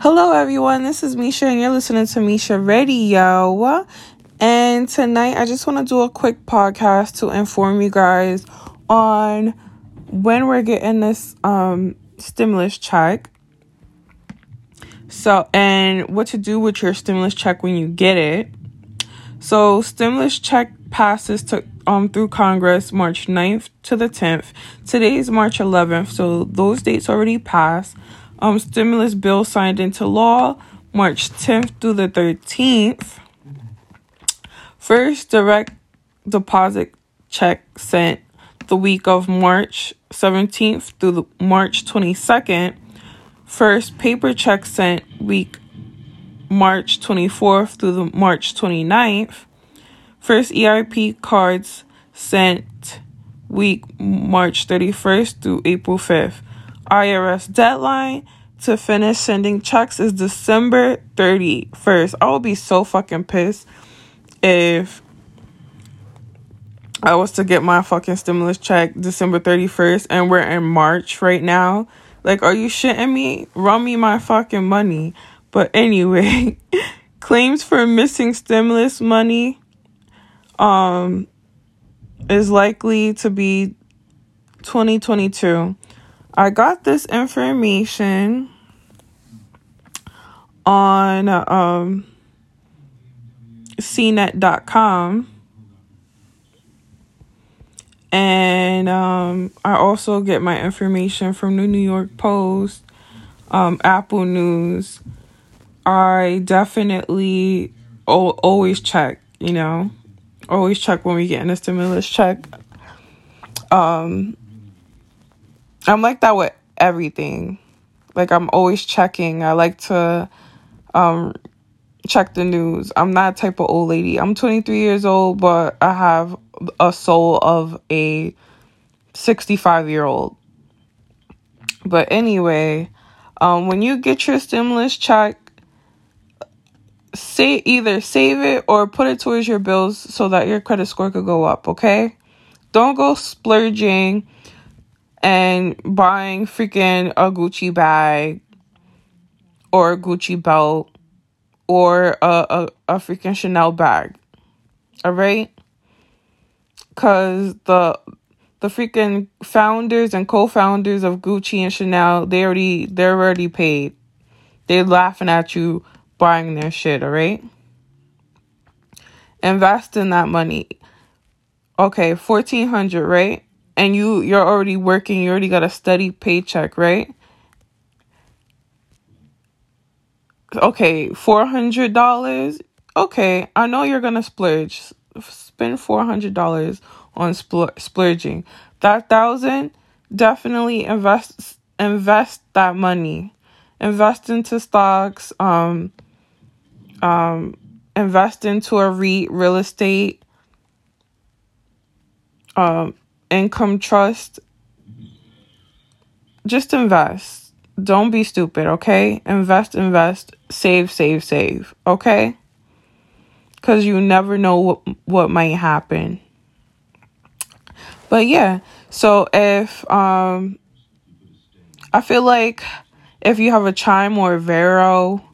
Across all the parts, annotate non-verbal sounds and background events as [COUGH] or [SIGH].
Hello, everyone. This is Misha, and you're listening to Misha Radio. And tonight, I just want to do a quick podcast to inform you guys on when we're getting this um, stimulus check. So, and what to do with your stimulus check when you get it. So, stimulus check passes to um through Congress March 9th to the 10th. Today is March 11th, so those dates already passed um, stimulus bill signed into law March 10th through the 13th. First direct deposit check sent the week of March 17th through the March 22nd. First paper check sent week March 24th through the March 29th. First EIP cards sent week March 31st through April 5th. IRS deadline to finish sending checks is December 31st. I would be so fucking pissed if I was to get my fucking stimulus check December 31st and we're in March right now. Like, are you shitting me? Run me my fucking money. But anyway, [LAUGHS] claims for missing stimulus money um is likely to be 2022. I got this information on um, cnet.com. And um, I also get my information from the New York Post, um, Apple News. I definitely o- always check, you know, always check when we get in a stimulus check. Um, I'm like that with everything. Like I'm always checking. I like to um check the news. I'm that type of old lady. I'm 23 years old, but I have a soul of a 65 year old. But anyway, um, when you get your stimulus check, say either save it or put it towards your bills so that your credit score could go up. Okay, don't go splurging and buying freaking a Gucci bag or a Gucci belt or a, a, a freaking Chanel bag. All right? Cuz the the freaking founders and co-founders of Gucci and Chanel, they already they're already paid. They're laughing at you buying their shit, all right? Invest in that money. Okay, 1400, right? And you you're already working, you already got a steady paycheck, right? Okay, $400. Okay, I know you're to splurge. Spend $400 on spl- splurging. That 1000 definitely invest invest that money. Invest into stocks, um um invest into a REIT, real estate, um income trust, just invest. Don't be stupid, okay? Invest, invest, save, save, save, okay? Cuz you never know what what might happen. But yeah, so if um I feel like if you have a Chime or a Varo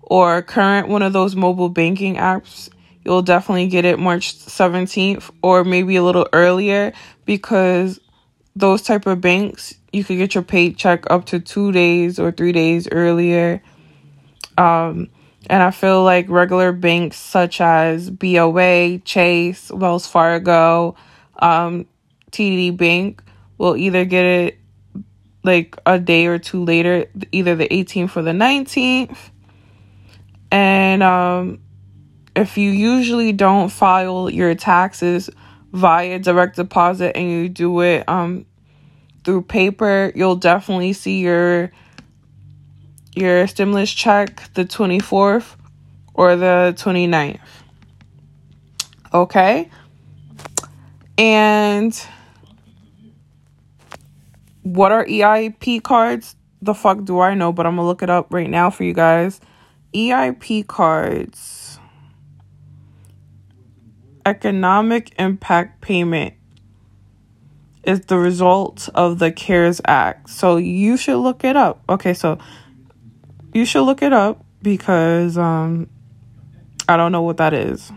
or current one of those mobile banking apps, you'll definitely get it March 17th or maybe a little earlier because those type of banks you could get your paycheck up to two days or three days earlier. Um, and i feel like regular banks such as boa chase wells fargo um, td bank will either get it like a day or two later either the 18th or the 19th and um, if you usually don't file your taxes via direct deposit and you do it um through paper, you'll definitely see your your stimulus check the 24th or the 29th. Okay? And what are EIP cards? The fuck do I know, but I'm going to look it up right now for you guys. EIP cards economic impact payment is the result of the CARES Act. So you should look it up. Okay, so you should look it up because um, I don't know what that is.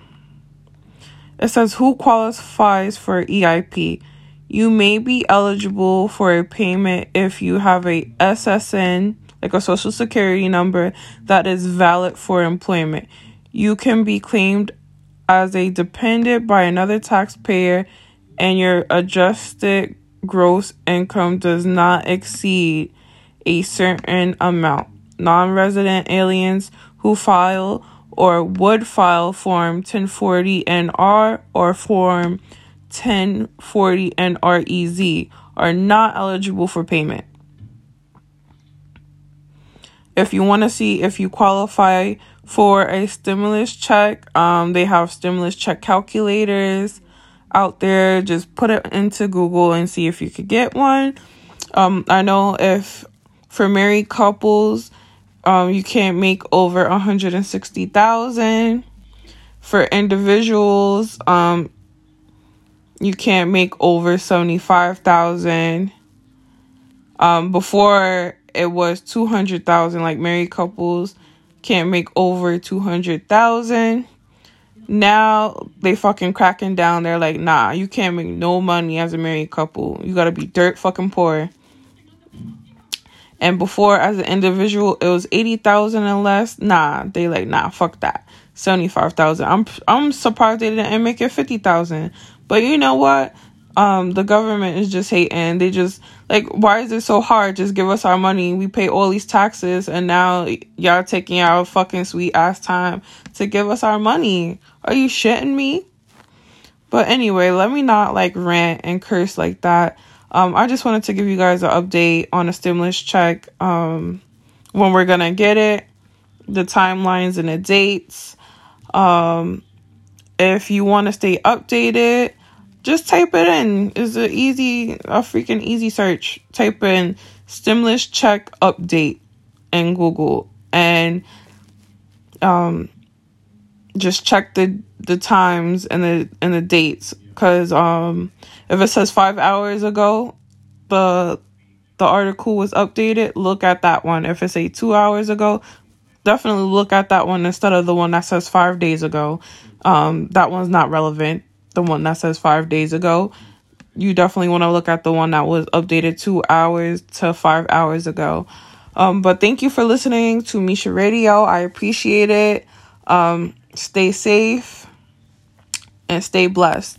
It says who qualifies for EIP. You may be eligible for a payment if you have a SSN, like a social security number, that is valid for employment. You can be claimed as a dependent by another taxpayer and your adjusted gross income does not exceed a certain amount. Non resident aliens who file or would file Form 1040 NR or Form 1040 NREZ are not eligible for payment. If you want to see if you qualify for a stimulus check, um, they have stimulus check calculators out there. Just put it into Google and see if you could get one. Um, I know if for married couples, um, you can't make over 160,000. For individuals, um, you can't make over 75,000. Um, before it was 200,000 like married couples can't make over 200,000. Now they fucking cracking down. They're like, "Nah, you can't make no money as a married couple. You got to be dirt fucking poor." And before, as an individual, it was eighty thousand and less. Nah, they like nah, fuck that. Seventy five thousand. I'm I'm surprised they didn't make it fifty thousand. But you know what? Um, the government is just hating. They just like, why is it so hard? Just give us our money. We pay all these taxes, and now y'all taking our fucking sweet ass time to give us our money. Are you shitting me? But anyway, let me not like rant and curse like that. Um, I just wanted to give you guys an update on a stimulus check, um, when we're gonna get it, the timelines and the dates. Um, if you want to stay updated, just type it in. It's a easy, a freaking easy search. Type in stimulus check update in Google and um, just check the the times and the and the dates because um if it says five hours ago the the article was updated look at that one if it say two hours ago definitely look at that one instead of the one that says five days ago um that one's not relevant the one that says five days ago. You definitely want to look at the one that was updated two hours to five hours ago. Um but thank you for listening to misha radio. I appreciate it. Um stay safe and stay blessed